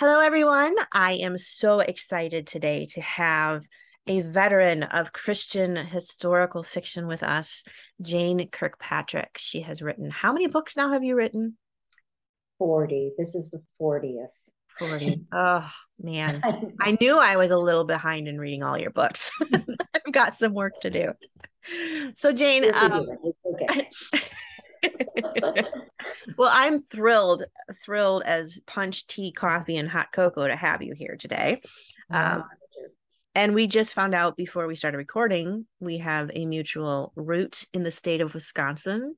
Hello, everyone. I am so excited today to have a veteran of Christian historical fiction with us, Jane Kirkpatrick. She has written, how many books now have you written? 40. This is the 40th. 40. Oh, man. I knew I was a little behind in reading all your books. I've got some work to do. So, Jane, um, okay. well, I'm thrilled, thrilled as punch, tea, coffee, and hot cocoa to have you here today. Um, and we just found out before we started recording, we have a mutual root in the state of Wisconsin.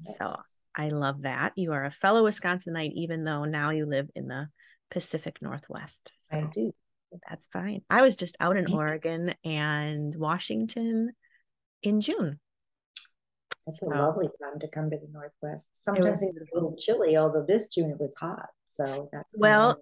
Yes. So I love that. You are a fellow Wisconsinite, even though now you live in the Pacific Northwest. So I do. That's fine. I was just out in Oregon and Washington in June. It's a lovely time to come to the Northwest. Sometimes it was, it's a little chilly, although this June it was hot. So that's well,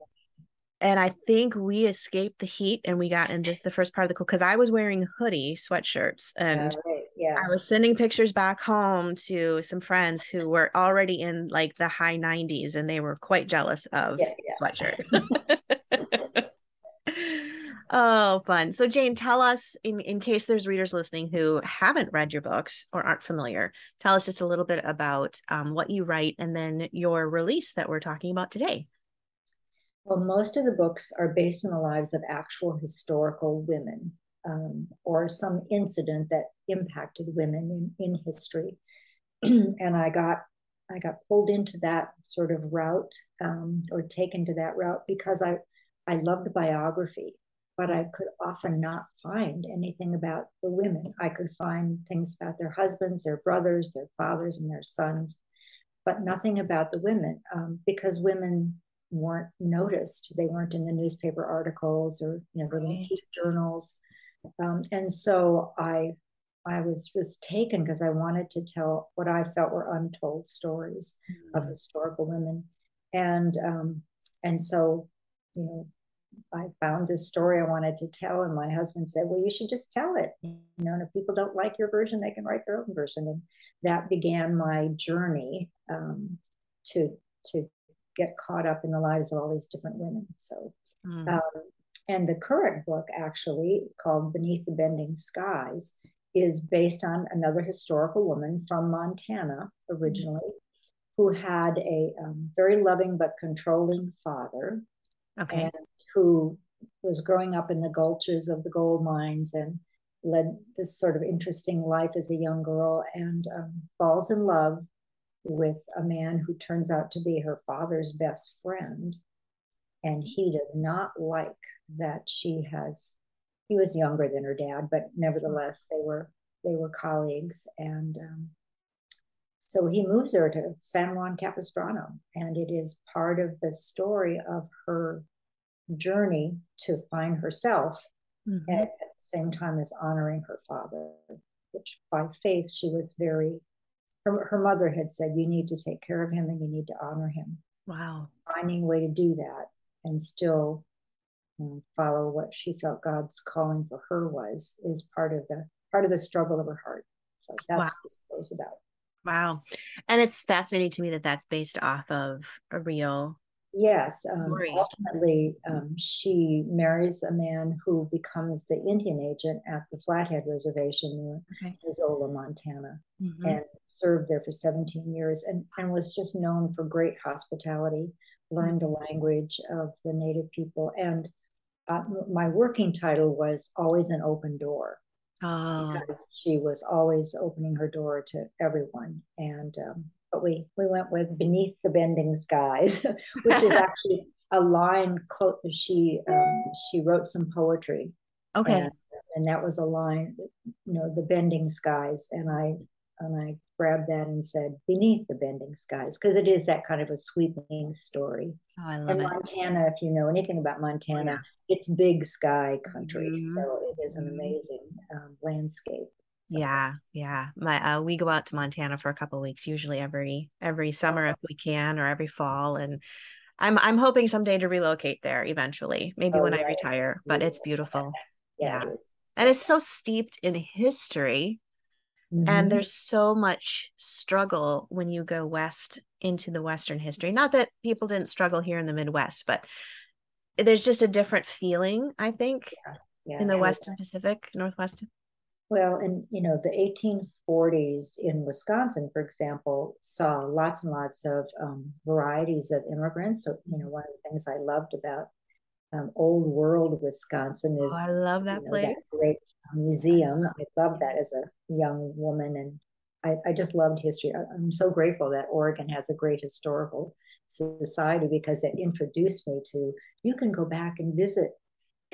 and I think we escaped the heat and we got in just the first part of the cool because I was wearing hoodie sweatshirts and yeah, right. yeah. I was sending pictures back home to some friends who were already in like the high 90s and they were quite jealous of yeah, yeah. sweatshirt. Oh, fun. So, Jane, tell us, in, in case there's readers listening who haven't read your books or aren't familiar, tell us just a little bit about um, what you write and then your release that we're talking about today. Well, most of the books are based on the lives of actual historical women um, or some incident that impacted women in, in history. and I got I got pulled into that sort of route um, or taken to that route because I I love the biography but I could often not find anything about the women. I could find things about their husbands, their brothers, their fathers, and their sons, but nothing about the women um, because women weren't noticed. They weren't in the newspaper articles or you know didn't journals, um, and so I I was was taken because I wanted to tell what I felt were untold stories mm-hmm. of historical women, and um, and so you know I found this story I wanted to tell, and my husband said, "Well, you should just tell it. You know, and if people don't like your version, they can write their own version." And that began my journey um, to to get caught up in the lives of all these different women. So, mm. um, and the current book, actually called "Beneath the Bending Skies," is based on another historical woman from Montana originally, mm. who had a um, very loving but controlling father. Okay. And who was growing up in the gulches of the gold mines and led this sort of interesting life as a young girl and um, falls in love with a man who turns out to be her father's best friend. And he does not like that she has, he was younger than her dad, but nevertheless, they were they were colleagues. And um, so he moves her to San Juan Capistrano. And it is part of the story of her journey to find herself mm-hmm. and at the same time as honoring her father, which by faith she was very, her, her mother had said, You need to take care of him and you need to honor him. Wow. Finding a way to do that and still um, follow what she felt God's calling for her was is part of the part of the struggle of her heart. So that's wow. what this was about. Wow. And it's fascinating to me that that's based off of a real Yes, um, ultimately, um, she marries a man who becomes the Indian agent at the Flathead Reservation near okay. Missoula, Montana, mm-hmm. and served there for 17 years and, and was just known for great hospitality, learned mm-hmm. the language of the native people. And uh, my working title was Always an Open Door. Oh. Because she was always opening her door to everyone. And um, but we we went with beneath the bending skies, which is actually a line. Clo- she um, she wrote some poetry. Okay. And, and, that was a line, you know, the bending skies, and I and I grabbed that and said beneath the bending skies because it is that kind of a sweeping story. Oh, I love and it. Montana, if you know anything about Montana, yeah. it's big sky country, mm-hmm. so it is an mm-hmm. amazing um, landscape. So, yeah, yeah. My uh, we go out to Montana for a couple weeks, usually every every summer if we can, or every fall, and I'm I'm hoping someday to relocate there eventually, maybe oh, when right. I retire. But it's beautiful. yeah, yeah. It and it's so steeped in history Mm-hmm. And there's so much struggle when you go west into the Western history. Not that people didn't struggle here in the Midwest, but there's just a different feeling, I think, yeah. Yeah. in the Western Pacific, Northwest. Well, and you know, the 1840s in Wisconsin, for example, saw lots and lots of um, varieties of immigrants. So, you know, one of the things I loved about um, Old World, Wisconsin is. Oh, I love that you know, place. That great museum. I love that as a young woman, and I, I just loved history. I'm so grateful that Oregon has a great historical society because it introduced me to. You can go back and visit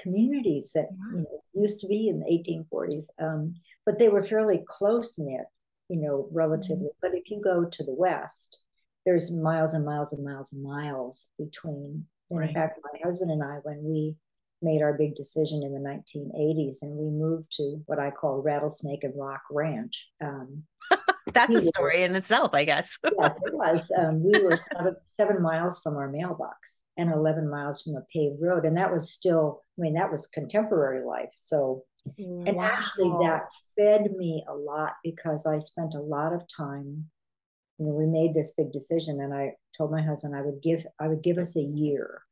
communities that yeah. you know, used to be in the 1840s, um, but they were fairly close knit, you know, relatively. Mm-hmm. But if you go to the west, there's miles and miles and miles and miles between right. in fact, my husband and I, when we made our big decision in the 1980s and we moved to what I call Rattlesnake and Rock Ranch. Um, That's a story were, in itself, I guess. yes, it was. Um, we were seven, seven miles from our mailbox and 11 miles from a paved road. And that was still, I mean, that was contemporary life. So, wow. and actually, that fed me a lot because I spent a lot of time you know, we made this big decision and I told my husband I would give I would give us a year.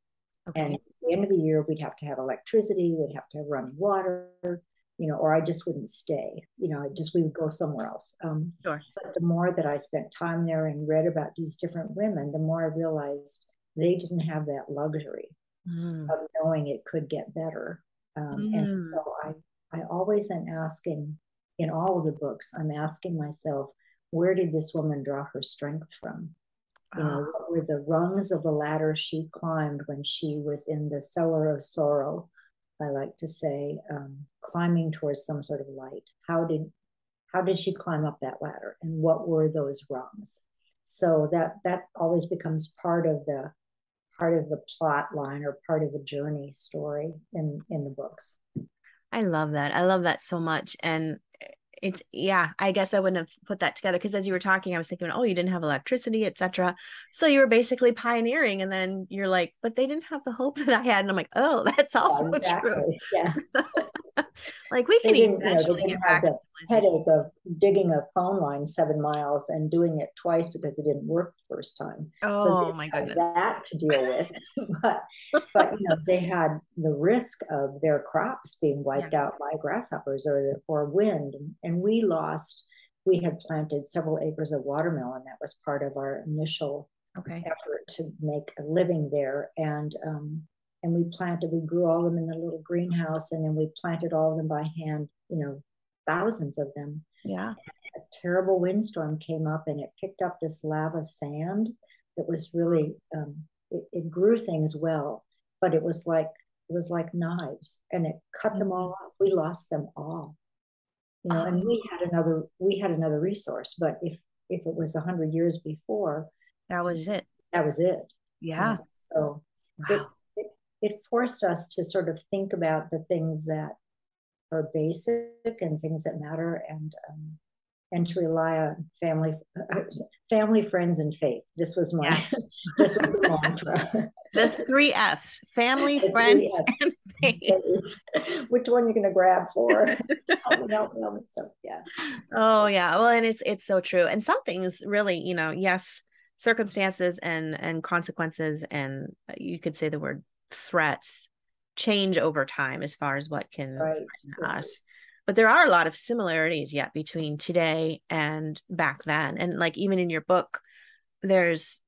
Okay. And at the end of the year we'd have to have electricity, we'd have to have running water, you know, or I just wouldn't stay. You know, just we would go somewhere else. Um, sure. But the more that I spent time there and read about these different women, the more I realized they didn't have that luxury mm. of knowing it could get better. Um, mm. And so I I always am asking in all of the books, I'm asking myself, where did this woman draw her strength from? You know, ah. what were the rungs of the ladder she climbed when she was in the cellar of sorrow? I like to say, um, climbing towards some sort of light. How did how did she climb up that ladder, and what were those rungs? So that that always becomes part of the part of the plot line or part of the journey story in in the books. I love that. I love that so much, and it's yeah i guess i wouldn't have put that together because as you were talking i was thinking oh you didn't have electricity etc so you were basically pioneering and then you're like but they didn't have the hope that i had and i'm like oh that's also yeah, exactly. true yeah like we can eventually you know, get back the headache of digging a phone line seven miles and doing it twice because it didn't work the first time. Oh so my goodness. that to deal with but but you know they had the risk of their crops being wiped yeah. out by grasshoppers or or wind. And, and we lost we had planted several acres of watermelon that was part of our initial okay. effort to make a living there. And um, and we planted we grew all of them in the little greenhouse and then we planted all of them by hand you know thousands of them. Yeah. A terrible windstorm came up and it picked up this lava sand that was really um, it, it, grew things well but it was like it was like knives and it cut them all off. We lost them all. You know oh. and we had another we had another resource but if if it was 100 years before that was it. that was it. Yeah. So wow. it, it forced us to sort of think about the things that are basic and things that matter and um, and to rely on family family friends and faith. This was my yeah. this was the mantra. The three f's family the friends F's. and faith. Which one are you going to grab for? Help help help so yeah. Oh yeah. Well and it's it's so true. And some things really you know yes circumstances and and consequences and you could say the word threats change over time as far as what can right. threaten us but there are a lot of similarities yet between today and back then and like even in your book there's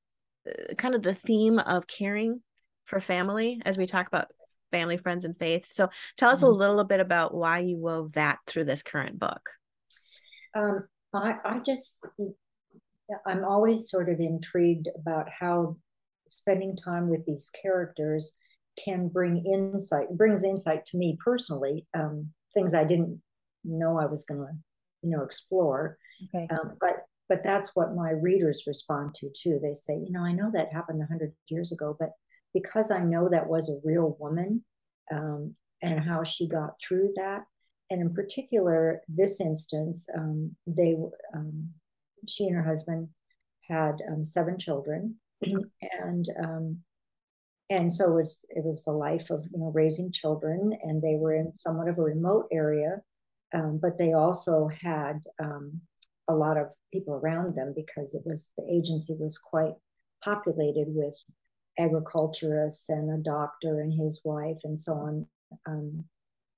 uh, kind of the theme of caring for family as we talk about family friends and faith so tell us mm-hmm. a little bit about why you wove that through this current book um, I, I just i'm always sort of intrigued about how spending time with these characters can bring insight, brings insight to me personally, um, things I didn't know I was going to, you know, explore. Okay. Um, but but that's what my readers respond to too. They say, you know, I know that happened 100 years ago, but because I know that was a real woman um, and how she got through that, and in particular, this instance, um, they, um, she and her husband had um, seven children, and um, and so it was it was the life of you know raising children, and they were in somewhat of a remote area, um, but they also had um, a lot of people around them because it was the agency was quite populated with agriculturists and a doctor and his wife and so on. Um,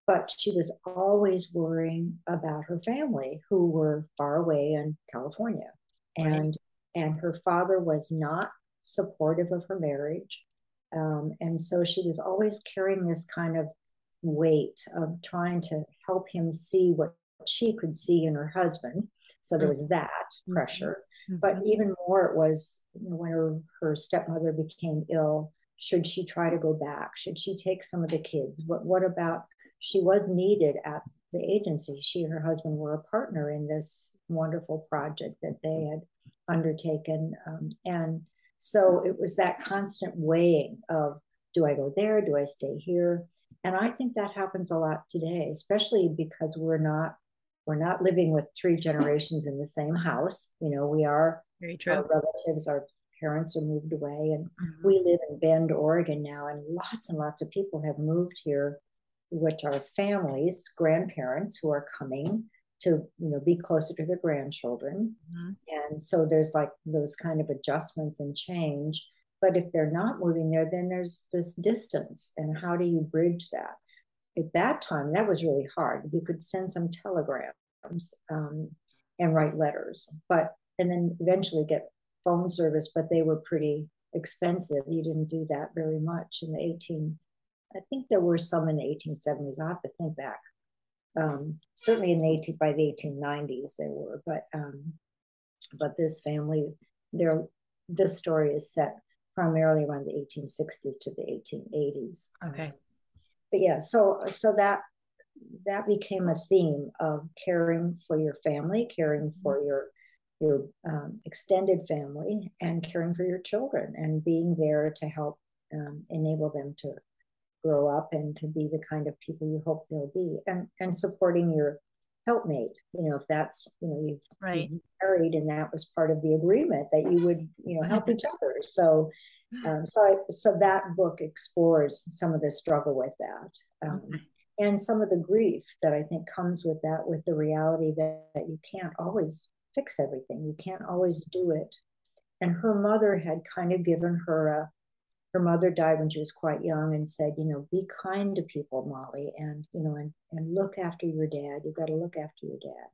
but she was always worrying about her family who were far away in California. And right. and her father was not supportive of her marriage. Um, and so she was always carrying this kind of weight of trying to help him see what she could see in her husband. So there was that mm-hmm. pressure. Mm-hmm. But even more, it was you know, when her, her stepmother became ill. Should she try to go back? Should she take some of the kids? What what about she was needed at the agency. She and her husband were a partner in this wonderful project that they had undertaken. Um, and so it was that constant weighing of do I go there? Do I stay here? And I think that happens a lot today, especially because we're not we're not living with three generations in the same house. You know, we are very true. Our relatives, our parents are moved away, and mm-hmm. we live in Bend, Oregon now, and lots and lots of people have moved here which are families, grandparents who are coming to you know be closer to their grandchildren. Mm-hmm. and so there's like those kind of adjustments and change. But if they're not moving there then there's this distance. And how do you bridge that? At that time that was really hard. You could send some telegrams um, and write letters. But and then eventually get phone service but they were pretty expensive. You didn't do that very much in the 18 I think there were some in the 1870s. I have to think back. Um, certainly in the 18, by the 1890s there were, but um, but this family, their this story is set primarily around the 1860s to the 1880s. Okay. Um, but yeah, so so that that became a theme of caring for your family, caring for your your um, extended family, and caring for your children, and being there to help um, enable them to grow up and to be the kind of people you hope they'll be and and supporting your helpmate you know if that's you know you've, right. you've married and that was part of the agreement that you would you know help each other so um, so I, so that book explores some of the struggle with that um, okay. and some of the grief that i think comes with that with the reality that, that you can't always fix everything you can't always do it and her mother had kind of given her a her mother died when she was quite young and said, you know, be kind to people, Molly, and you know, and and look after your dad. You've got to look after your dad.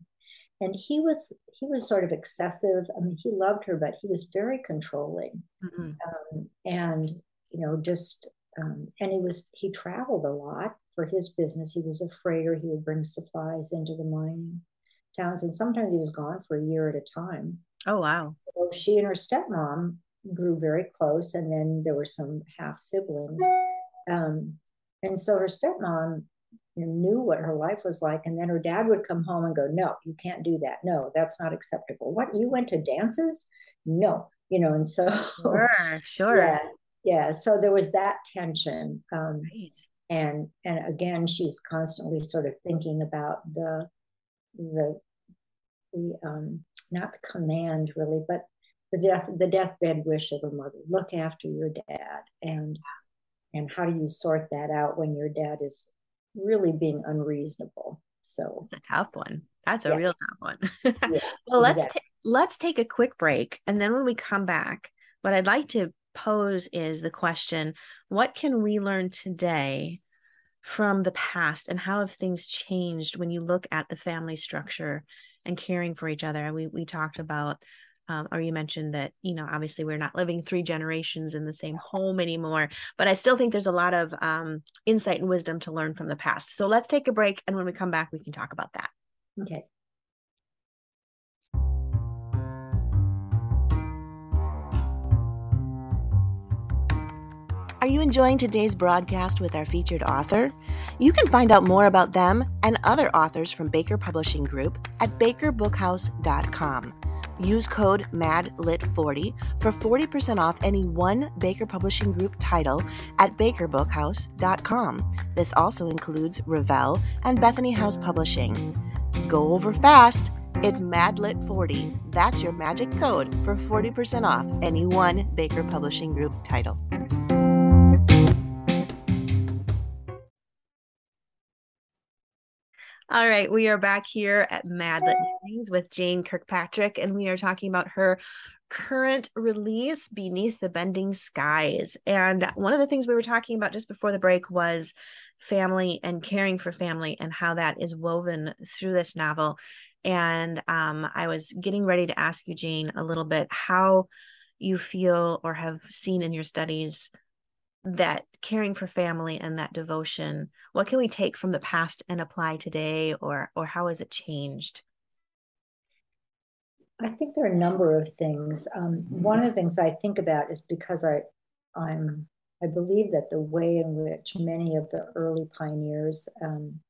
And he was he was sort of excessive. I mean, he loved her, but he was very controlling, mm-hmm. um, and you know, just um, and he was he traveled a lot for his business. He was a freighter. He would bring supplies into the mining towns, and sometimes he was gone for a year at a time. Oh wow! So she and her stepmom grew very close, and then there were some half siblings. Um, and so her stepmom knew what her life was like, and then her dad would come home and go, "No, you can't do that. No, that's not acceptable. What you went to dances? No, you know." And so, sure, sure, yeah, yeah. So there was that tension. Um, right. And and again, she's constantly sort of thinking about the the the um, not the command really, but the death the deathbed wish of a mother. Look after your dad and and how do you sort that out when your dad is really being unreasonable? So a tough one. That's a yeah. real tough one. Yeah, well let's exactly. let's take a quick break and then when we come back what i'd like to pose is the question what can we learn today from the past and how have things changed when you look at the family structure and caring for each other? We we talked about um, or you mentioned that you know obviously we're not living three generations in the same home anymore but i still think there's a lot of um, insight and wisdom to learn from the past so let's take a break and when we come back we can talk about that okay Are you enjoying today's broadcast with our featured author? You can find out more about them and other authors from Baker Publishing Group at bakerbookhouse.com. Use code MADLIT40 for 40% off any one Baker Publishing Group title at bakerbookhouse.com. This also includes Revell and Bethany House Publishing. Go over fast. It's MADLIT40. That's your magic code for 40% off any one Baker Publishing Group title. All right, we are back here at Mad Lit Musings with Jane Kirkpatrick, and we are talking about her current release, Beneath the Bending Skies. And one of the things we were talking about just before the break was family and caring for family and how that is woven through this novel. And um, I was getting ready to ask you, Jane, a little bit how you feel or have seen in your studies that caring for family and that devotion what can we take from the past and apply today or or how has it changed? I think there are a number of things. Um, one of the things i think about is because i i'm i believe that the way in which many of the early pioneers um,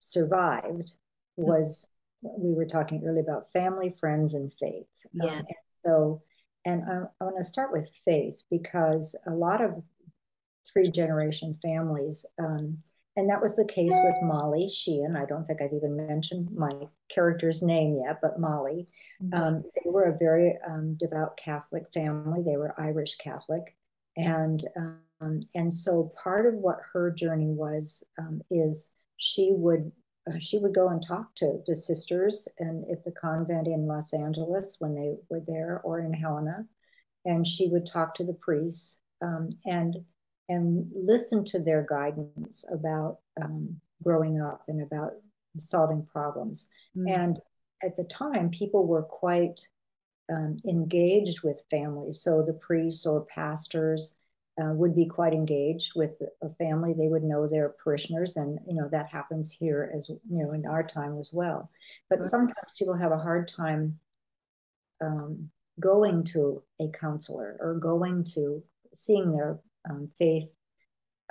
survived was we were talking earlier about family friends and faith. Um, yeah. Um, and so and I, I want to start with faith because a lot of three generation families. Um, and that was the case with Molly Sheehan. I don't think I've even mentioned my character's name yet, but Molly. Mm-hmm. Um, they were a very um, devout Catholic family. They were Irish Catholic, and um, and so part of what her journey was um, is she would uh, she would go and talk to the sisters and at the convent in Los Angeles when they were there, or in Helena, and she would talk to the priests um, and and listen to their guidance about um, growing up and about solving problems. Mm. And at the time, people were quite um, engaged with families. So the priests or pastors uh, would be quite engaged with a family. They would know their parishioners, and you know that happens here as you know in our time as well. But sometimes people have a hard time um, going to a counselor or going to seeing their um, faith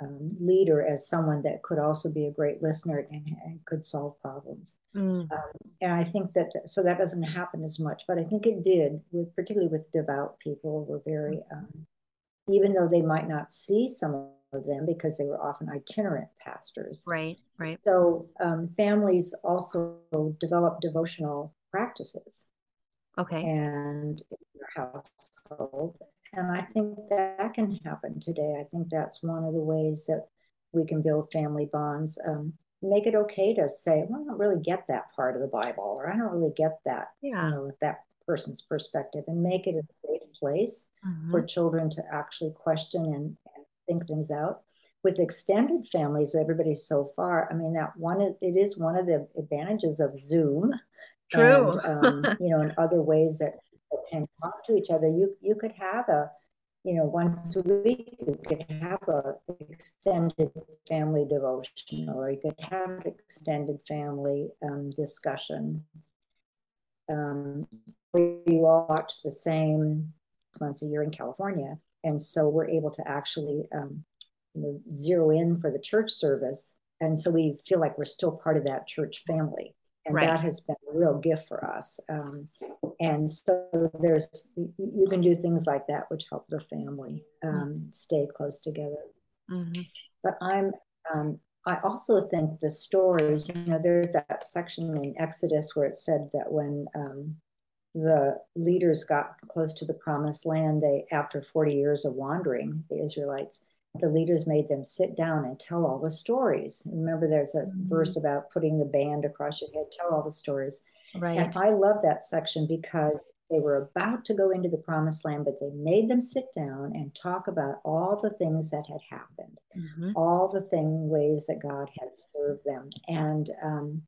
um, leader as someone that could also be a great listener and, and could solve problems. Mm. Um, and I think that so that doesn't happen as much, but I think it did with particularly with devout people were very, mm. um, even though they might not see some of them because they were often itinerant pastors. Right, right. So um, families also develop devotional practices. Okay. And in your household, and I think that can happen today. I think that's one of the ways that we can build family bonds. Um, make it okay to say, well, I don't really get that part of the Bible, or I don't really get that, yeah. you know, that person's perspective, and make it a safe place mm-hmm. for children to actually question and, and, think things out. With extended families, everybody so far, I mean, that one it is one of the advantages of Zoom. True. And, um, you know, and other ways that can talk to each other. You you could have a, you know, once a week you could have a extended family devotion, or you could have extended family um, discussion. Um, we all watch the same once a year in California, and so we're able to actually um, you know, zero in for the church service, and so we feel like we're still part of that church family and right. that has been a real gift for us. Um, and so there's you can do things like that, which help the family um, mm-hmm. stay close together. Mm-hmm. But I'm um, I also think the stories. You know, there's that section in Exodus where it said that when um, the leaders got close to the promised land, they after 40 years of wandering, the Israelites the leaders made them sit down and tell all the stories. Remember, there's a mm-hmm. verse about putting the band across your head, tell all the stories. Right. And I love that section because they were about to go into the promised land, but they made them sit down and talk about all the things that had happened, mm-hmm. all the thing ways that God had served them, and um,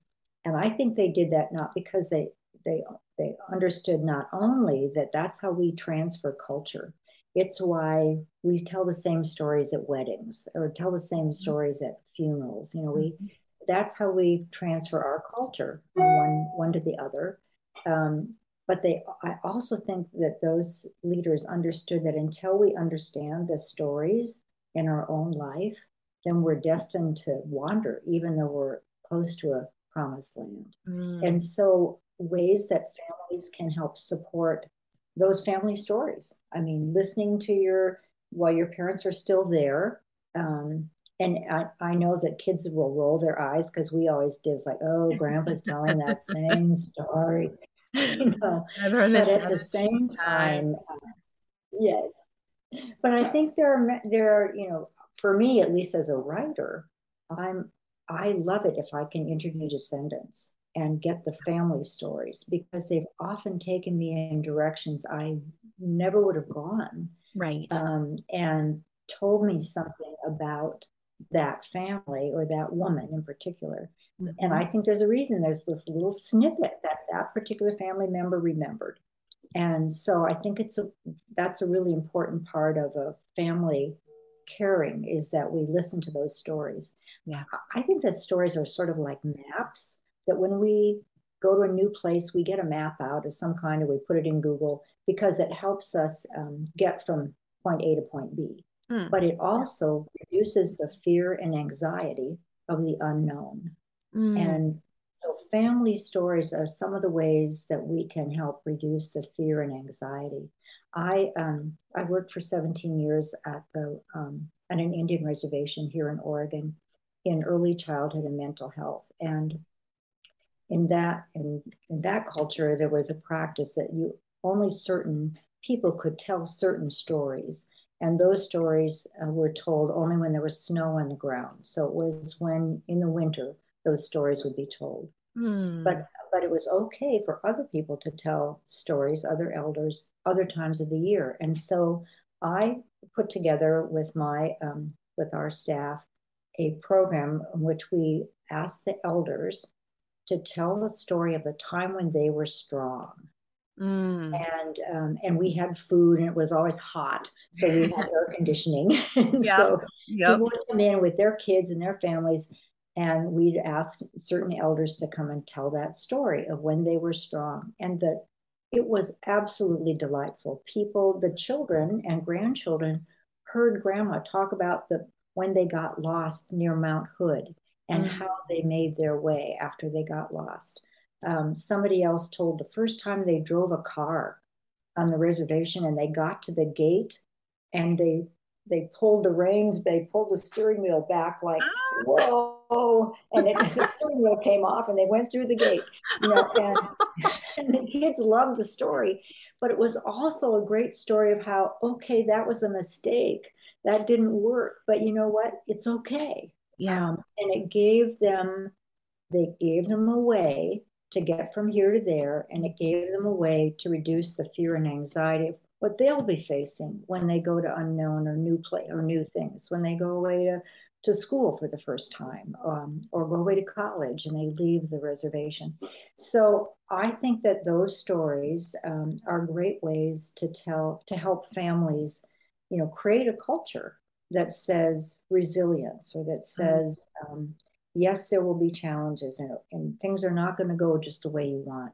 and I think they did that not because they they they understood not only that that's how we transfer culture, it's why we tell the same stories at weddings or tell the same mm-hmm. stories at funerals. You know, we mm-hmm. that's how we transfer our culture from one one to the other. Um, but they, I also think that those leaders understood that until we understand the stories in our own life, then we're destined to wander, even though we're close to a promised land. Mm. And so ways that families can help support those family stories. I mean, listening to your while your parents are still there. Um, and I, I know that kids will roll their eyes because we always did like, oh, grandpa's telling that same story. you know, but at the same time, uh, yes. But I think there are there are, you know, for me, at least as a writer, I'm I love it if I can interview descendants and get the family stories because they've often taken me in directions I never would have gone. Right. Um, and told me something about that family or that woman in particular. Mm-hmm. And I think there's a reason there's this little snippet that that particular family member remembered. And so I think it's a that's a really important part of a family caring is that we listen to those stories. Yeah. I think that stories are sort of like maps that when we go to a new place, we get a map out of some kind, or we put it in Google because it helps us um, get from point A to point B. Mm. But it also reduces the fear and anxiety of the unknown. Mm. And so, family stories are some of the ways that we can help reduce the fear and anxiety. I um, I worked for 17 years at the um, at an Indian reservation here in Oregon in early childhood and mental health, and in that in, in that culture there was a practice that you only certain people could tell certain stories. And those stories uh, were told only when there was snow on the ground. So it was when in the winter those stories would be told. Hmm. but but it was okay for other people to tell stories other elders other times of the year. And so i put together with my um, with our staff a program in which we asked the elders to tell the story of the time when they were strong. Mm. And um, and we had food and it was always hot, so we had air conditioning. and yep. so yep. people would come in with their kids and their families, and we'd ask certain elders to come and tell that story of when they were strong, and that it was absolutely delightful. People, the children and grandchildren, heard Grandma talk about the when they got lost near Mount Hood and mm-hmm. how they made their way after they got lost. Um, somebody else told the first time they drove a car on the reservation and they got to the gate and they they pulled the reins, they pulled the steering wheel back like ah. whoa, and it, the steering wheel came off and they went through the gate. You know, and, and the kids loved the story, but it was also a great story of how okay that was a mistake that didn't work, but you know what? It's okay. Yeah. Um, and it gave them, they gave them a way to get from here to there, and it gave them a way to reduce the fear and anxiety of what they'll be facing when they go to unknown or new play or new things, when they go away to, to school for the first time, um, or go away to college and they leave the reservation. So I think that those stories um, are great ways to tell to help families, you know, create a culture that says resilience or that mm-hmm. says um, yes there will be challenges and, and things are not going to go just the way you want.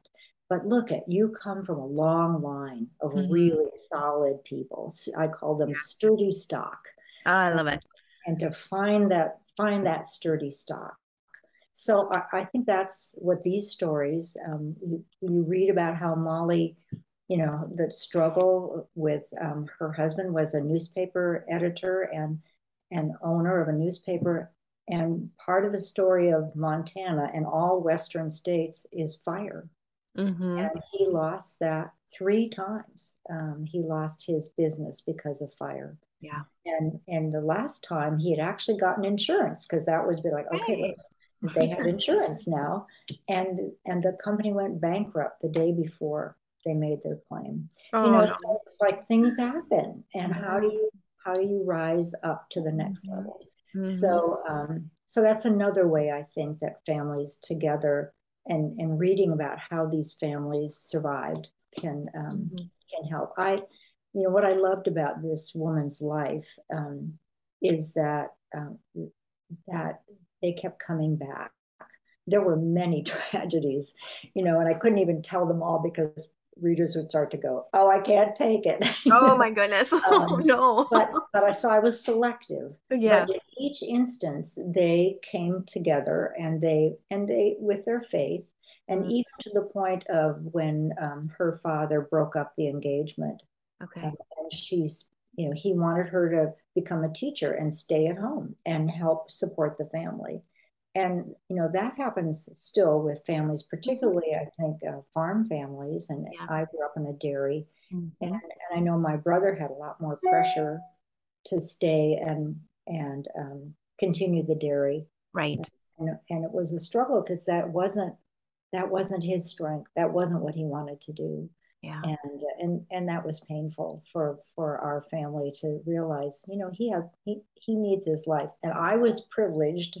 But look at you come from a long line of mm-hmm. really solid people. I call them sturdy stock. Oh, i love it. And to find that find that sturdy stock. So I, I think that's what these stories um, you, you read about how molly you know, the struggle with um, her husband was a newspaper editor and and owner of a newspaper. And part of the story of Montana and all Western states is fire. Mm-hmm. And he lost that three times. Um, he lost his business because of fire. Yeah. And and the last time he had actually gotten insurance because that would be like, okay, let's they had insurance now. And and the company went bankrupt the day before they made their claim. Oh, you know, no. so it's like things happen, and mm-hmm. how do you how do you rise up to the next mm-hmm. level? Mm-hmm. So um, so that's another way I think that families together and and reading about how these families survived can um, mm-hmm. can help. I you know what I loved about this woman's life um, is that um, that they kept coming back there were many tragedies, you know, and I couldn't even tell them all because readers would start to go, "Oh, I can't take it." Oh my goodness! Oh um, no! but but I so I was selective. Yeah. But in each instance, they came together and they and they with their faith and mm-hmm. even to the point of when um, her father broke up the engagement. Okay. Um, and she's, you know, he wanted her to become a teacher and stay at home and help support the family. And, you know, that happens still with families, particularly, I think, uh, farm families. And yeah. I grew up in a dairy. Mm-hmm. And, and I know my brother had a lot more pressure to stay and, and um, continue the dairy. Right. And, and it was a struggle because that wasn't that wasn't his strength. That wasn't what he wanted to do. Yeah. And and and that was painful for for our family to realize, you know, he has he he needs his life. And I was privileged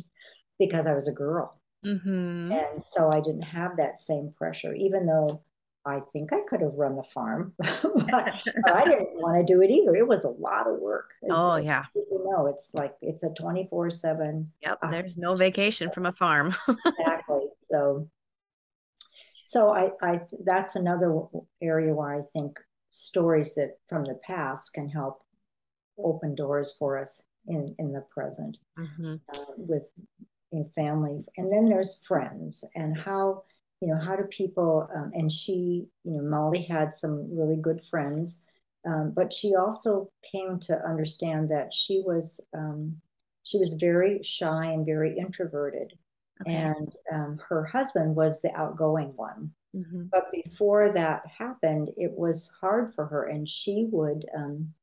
because I was a girl. Mm-hmm. And so I didn't have that same pressure, even though I think I could have run the farm, but, but, I didn't want to do it either. It was a lot of work. It's, oh yeah. You know, it's like it's a 24 seven. Yep. Uh, there's no vacation from a farm. exactly. So so I, I that's another area where I think stories that from the past can help open doors for us in in the present mm-hmm. uh, with family, and then there's friends and how you know how do people um, and she you know Molly had some really good friends. Um, but she also came to understand that she was um, she was very shy and very introverted Okay. And um, her husband was the outgoing one. Mm-hmm. But before that happened, it was hard for her, and she would um,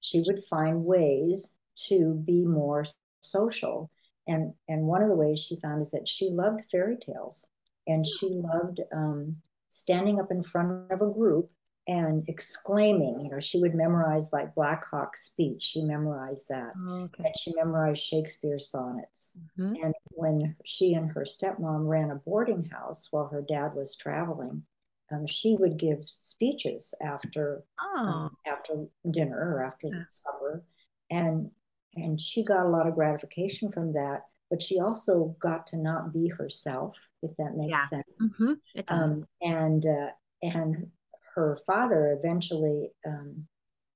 she would find ways to be more social. And and one of the ways she found is that she loved fairy tales, and she loved um, standing up in front of a group and exclaiming. You know, she would memorize like Black Hawk speech. She memorized that. Oh, okay. And she memorized Shakespeare's sonnets. Mm-hmm. And when she and her stepmom ran a boarding house while her dad was traveling, um, she would give speeches after oh. um, after dinner or after yeah. supper, and and she got a lot of gratification from that. But she also got to not be herself, if that makes yeah. sense. Mm-hmm. Um, and uh, and her father eventually um,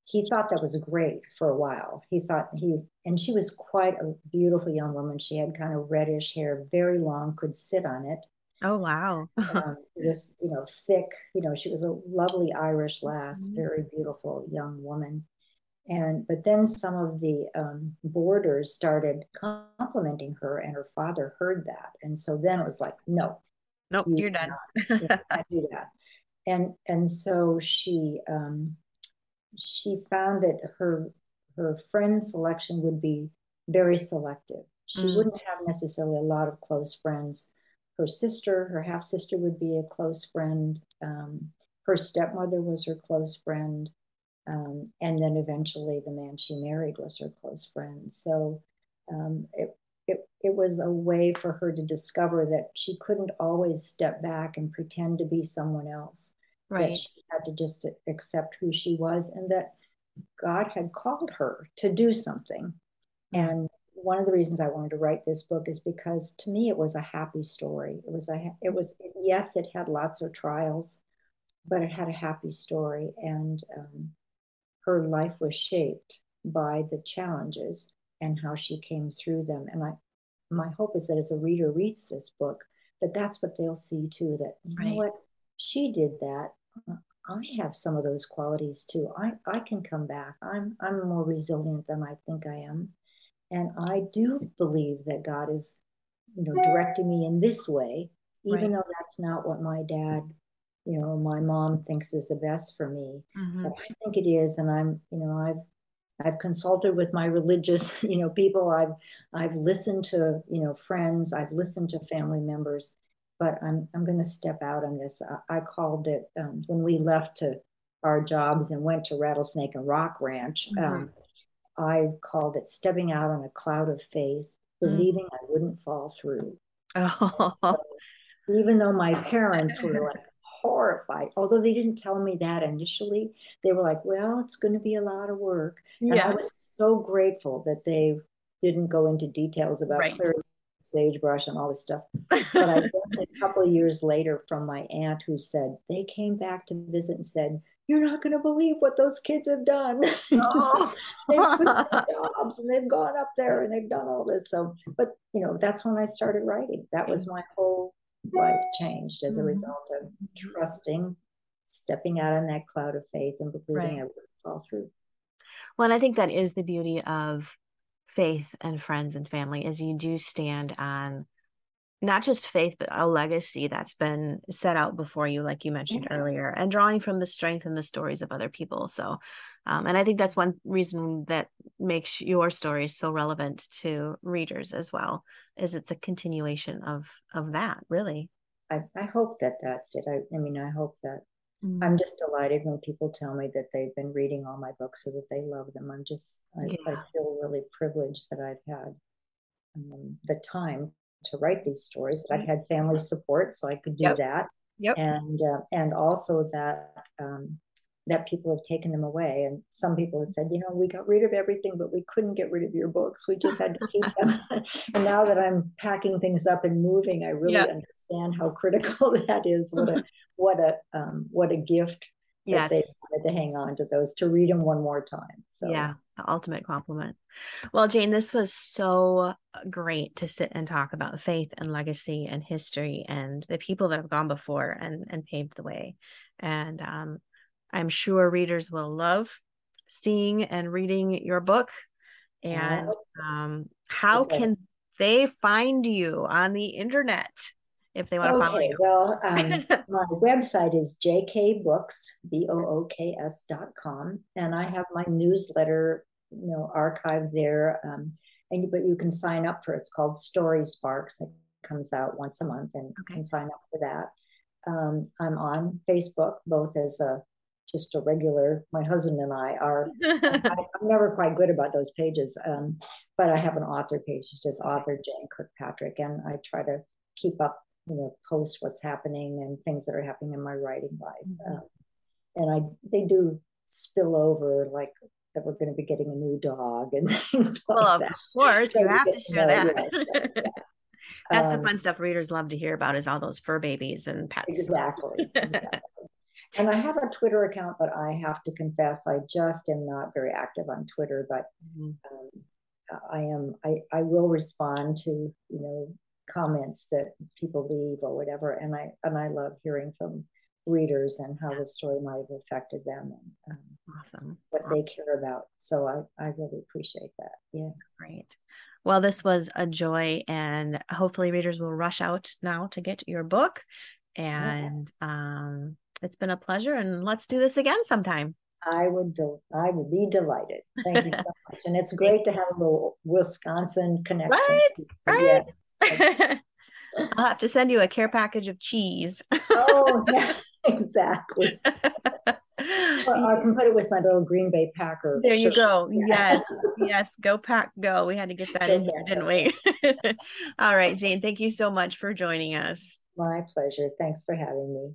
he thought that was great for a while. He thought he and she was quite a beautiful young woman. She had kind of reddish hair, very long, could sit on it. Oh wow! um, this you know thick. You know she was a lovely Irish lass, mm-hmm. very beautiful young woman. And but then some of the um, boarders started complimenting her, and her father heard that, and so then it was like, no, nope, you are done. do that and and so she um, she found that her her friend selection would be very selective. She mm. wouldn't have necessarily a lot of close friends. Her sister, her half sister, would be a close friend. Um, her stepmother was her close friend, um, and then eventually the man she married was her close friend. So um, it, it it was a way for her to discover that she couldn't always step back and pretend to be someone else. Right. That she had to just accept who she was and that God had called her to do something. Mm-hmm. And one of the reasons I wanted to write this book is because to me it was a happy story. It was a it was yes, it had lots of trials, but it had a happy story, and um, her life was shaped by the challenges and how she came through them. And I, my hope is that as a reader reads this book, that that's what they'll see too. That you right. know what she did that. I have some of those qualities too. I, I can come back. I'm I'm more resilient than I think I am. And I do believe that God is, you know, directing me in this way, even right. though that's not what my dad, you know, my mom thinks is the best for me. Mm-hmm. But I think it is. And I'm, you know, I've I've consulted with my religious, you know, people. I've I've listened to, you know, friends. I've listened to family members, but I'm I'm going to step out on this. I, I called it um, when we left to our jobs and went to Rattlesnake and Rock Ranch. Mm-hmm. Um, I called it stepping out on a cloud of faith, mm-hmm. believing I wouldn't fall through. Oh. So, even though my parents were like horrified, although they didn't tell me that initially, they were like, "Well, it's going to be a lot of work." And yeah. I was so grateful that they didn't go into details about right. clearing sagebrush and all this stuff. But I learned a couple of years later from my aunt who said they came back to visit and said, "You're not going to believe what those kids have done. Oh. they've jobs and they've gone up there and they've done all this." So, but you know, that's when I started writing. That was mm. my whole life changed as a mm-hmm. result of trusting, stepping out on that cloud of faith and believing right. it would fall through. Well, and I think that is the beauty of faith and friends and family is you do stand on not just faith but a legacy that's been set out before you like you mentioned yeah. earlier and drawing from the strength and the stories of other people so um, and i think that's one reason that makes your story so relevant to readers as well is it's a continuation of of that really i, I hope that that's it I, I mean i hope that mm-hmm. i'm just delighted when people tell me that they've been reading all my books or that they love them i'm just i, yeah. I feel really privileged that i've had um, the time to write these stories that I had family support, so I could do yep. that. Yep. And uh, and also that um, that people have taken them away. And some people have said, you know, we got rid of everything, but we couldn't get rid of your books. We just had to keep them. and now that I'm packing things up and moving, I really yep. understand how critical that is. What a what a um, what a gift yes. they wanted to hang on to those to read them one more time. So yeah, the ultimate compliment. Well, Jane, this was so great to sit and talk about faith and legacy and history and the people that have gone before and and paved the way. And um, I'm sure readers will love seeing and reading your book. And um, how okay. can they find you on the internet? If they want to okay, follow you. Well, um, my website is jkbooks, B-O-O-K-S dot com. And I have my newsletter, you know, archived there. Um, and but you can sign up for it. It's called Story Sparks. It comes out once a month and okay. you can sign up for that. Um, I'm on Facebook, both as a just a regular. My husband and I are. I, am never quite good about those pages, um, but I have an author page. It's just author Jane Kirkpatrick, and I try to keep up you know post what's happening and things that are happening in my writing life mm-hmm. um, and i they do spill over like that we're going to be getting a new dog and things well like of that. course so you have to share that yeah. that's um, the fun stuff readers love to hear about is all those fur babies and pets exactly, exactly. and i have a twitter account but i have to confess i just am not very active on twitter but mm-hmm. um, I am I, I will respond to you know comments that people leave or whatever. And I and I love hearing from readers and how the story might have affected them and um, awesome what awesome. they care about. So I I really appreciate that. Yeah, great. Well, this was a joy, and hopefully, readers will rush out now to get your book. And yeah. um, it's been a pleasure, and let's do this again sometime. I would do, I would be delighted. Thank you so much. And it's great to have a little Wisconsin connection. Right, right. I'll have to send you a care package of cheese. oh, yeah, exactly. well, I can put it with my little Green Bay Packer. There you go. Yes, yes. Go pack, go. We had to get that in here, didn't we? All right, Jane. Thank you so much for joining us. My pleasure. Thanks for having me.